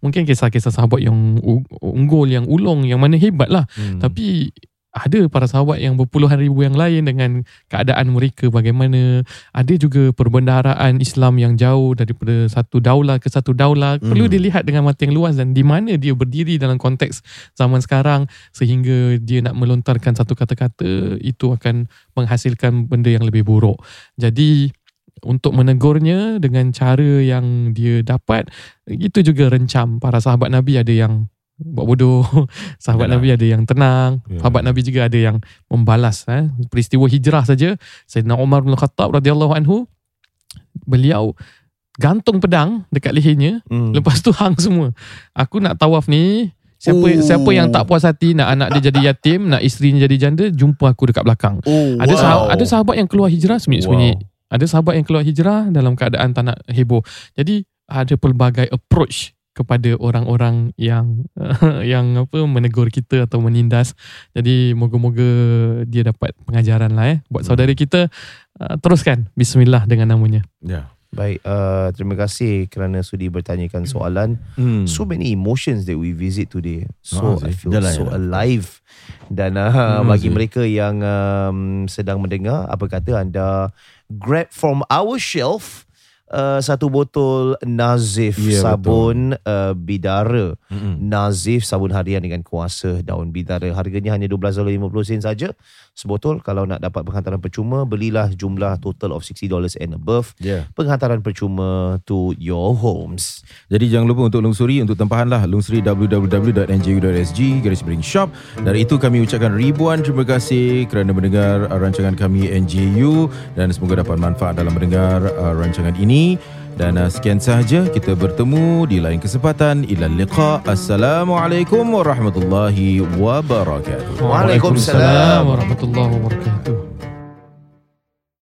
Speaker 4: mungkin kisah-kisah sahabat yang unggul yang ulung yang mana hebat lah
Speaker 2: Hmm.
Speaker 4: tapi ada para sahabat yang berpuluhan ribu yang lain dengan keadaan mereka bagaimana. Ada juga perbendaharaan Islam yang jauh daripada satu daulah ke satu daulah.
Speaker 2: Hmm.
Speaker 4: Perlu dilihat dengan mata yang luas dan di mana dia berdiri dalam konteks zaman sekarang sehingga dia nak melontarkan satu kata-kata itu akan menghasilkan benda yang lebih buruk. Jadi untuk menegurnya dengan cara yang dia dapat itu juga rencam para sahabat Nabi ada yang buat bodoh sahabat
Speaker 2: Yalah.
Speaker 4: Nabi ada yang tenang
Speaker 2: Ya.
Speaker 4: sahabat Nabi juga ada yang membalas eh. peristiwa hijrah saja Sayyidina Umar bin Khattab radhiyallahu anhu beliau gantung pedang dekat lehernya
Speaker 1: mm.
Speaker 4: lepas tu hang semua aku nak tawaf ni siapa
Speaker 2: Oh.
Speaker 4: siapa yang tak puas hati nak anak dia jadi yatim nak isterinya jadi janda jumpa aku dekat belakang
Speaker 2: Oh,
Speaker 4: ada
Speaker 2: wow.
Speaker 4: sahabat, ada sahabat yang keluar hijrah seminit-seminit.
Speaker 2: Wow.
Speaker 4: Ada sahabat yang keluar hijrah dalam keadaan tak nak heboh. Jadi ada pelbagai approach kepada orang-orang yang yang apa menegur kita atau menindas. Jadi moga-moga dia dapat pengajaran lah eh. Buat
Speaker 2: Hmm.
Speaker 4: saudara kita uh, teruskan bismillah dengan namanya.
Speaker 2: Ya.
Speaker 1: Baik, uh, terima kasih kerana sudi bertanyakan soalan.
Speaker 3: Hmm.
Speaker 1: So many emotions that we visit today.
Speaker 2: Ah,
Speaker 1: So I
Speaker 2: sih.
Speaker 1: feel so
Speaker 2: yalah.
Speaker 1: alive. Dan uh,
Speaker 3: Hmm,
Speaker 1: bagi
Speaker 3: sih.
Speaker 1: mereka yang um, sedang mendengar, apa kata anda grab from our shelf uh, satu botol Nazif
Speaker 3: Ya,
Speaker 1: sabun uh, bidara.
Speaker 3: Mm-mm.
Speaker 1: Nazif sabun harian dengan kuasa daun bidara. Harganya hanya $12.50 saja sebotol. Kalau nak dapat penghantaran percuma, belilah jumlah total of $60 and above.
Speaker 2: Ya.
Speaker 1: Penghantaran percuma to your homes.
Speaker 3: Jadi jangan lupa untuk lungsuri untuk tempahan lah lungsuri www.nju.sg garis miring shop. Dari itu kami ucapkan ribuan terima kasih kerana mendengar uh, rancangan kami NJU dan semoga dapat manfaat dalam mendengar uh, rancangan ini. Dan uh, sekian sahaja kita bertemu di lain kesempatan. Ila liqa. Assalamualaikum warahmatullahi wabarakatuh.
Speaker 1: Waalaikumsalam.
Speaker 4: warahmatullahi wabarakatuh.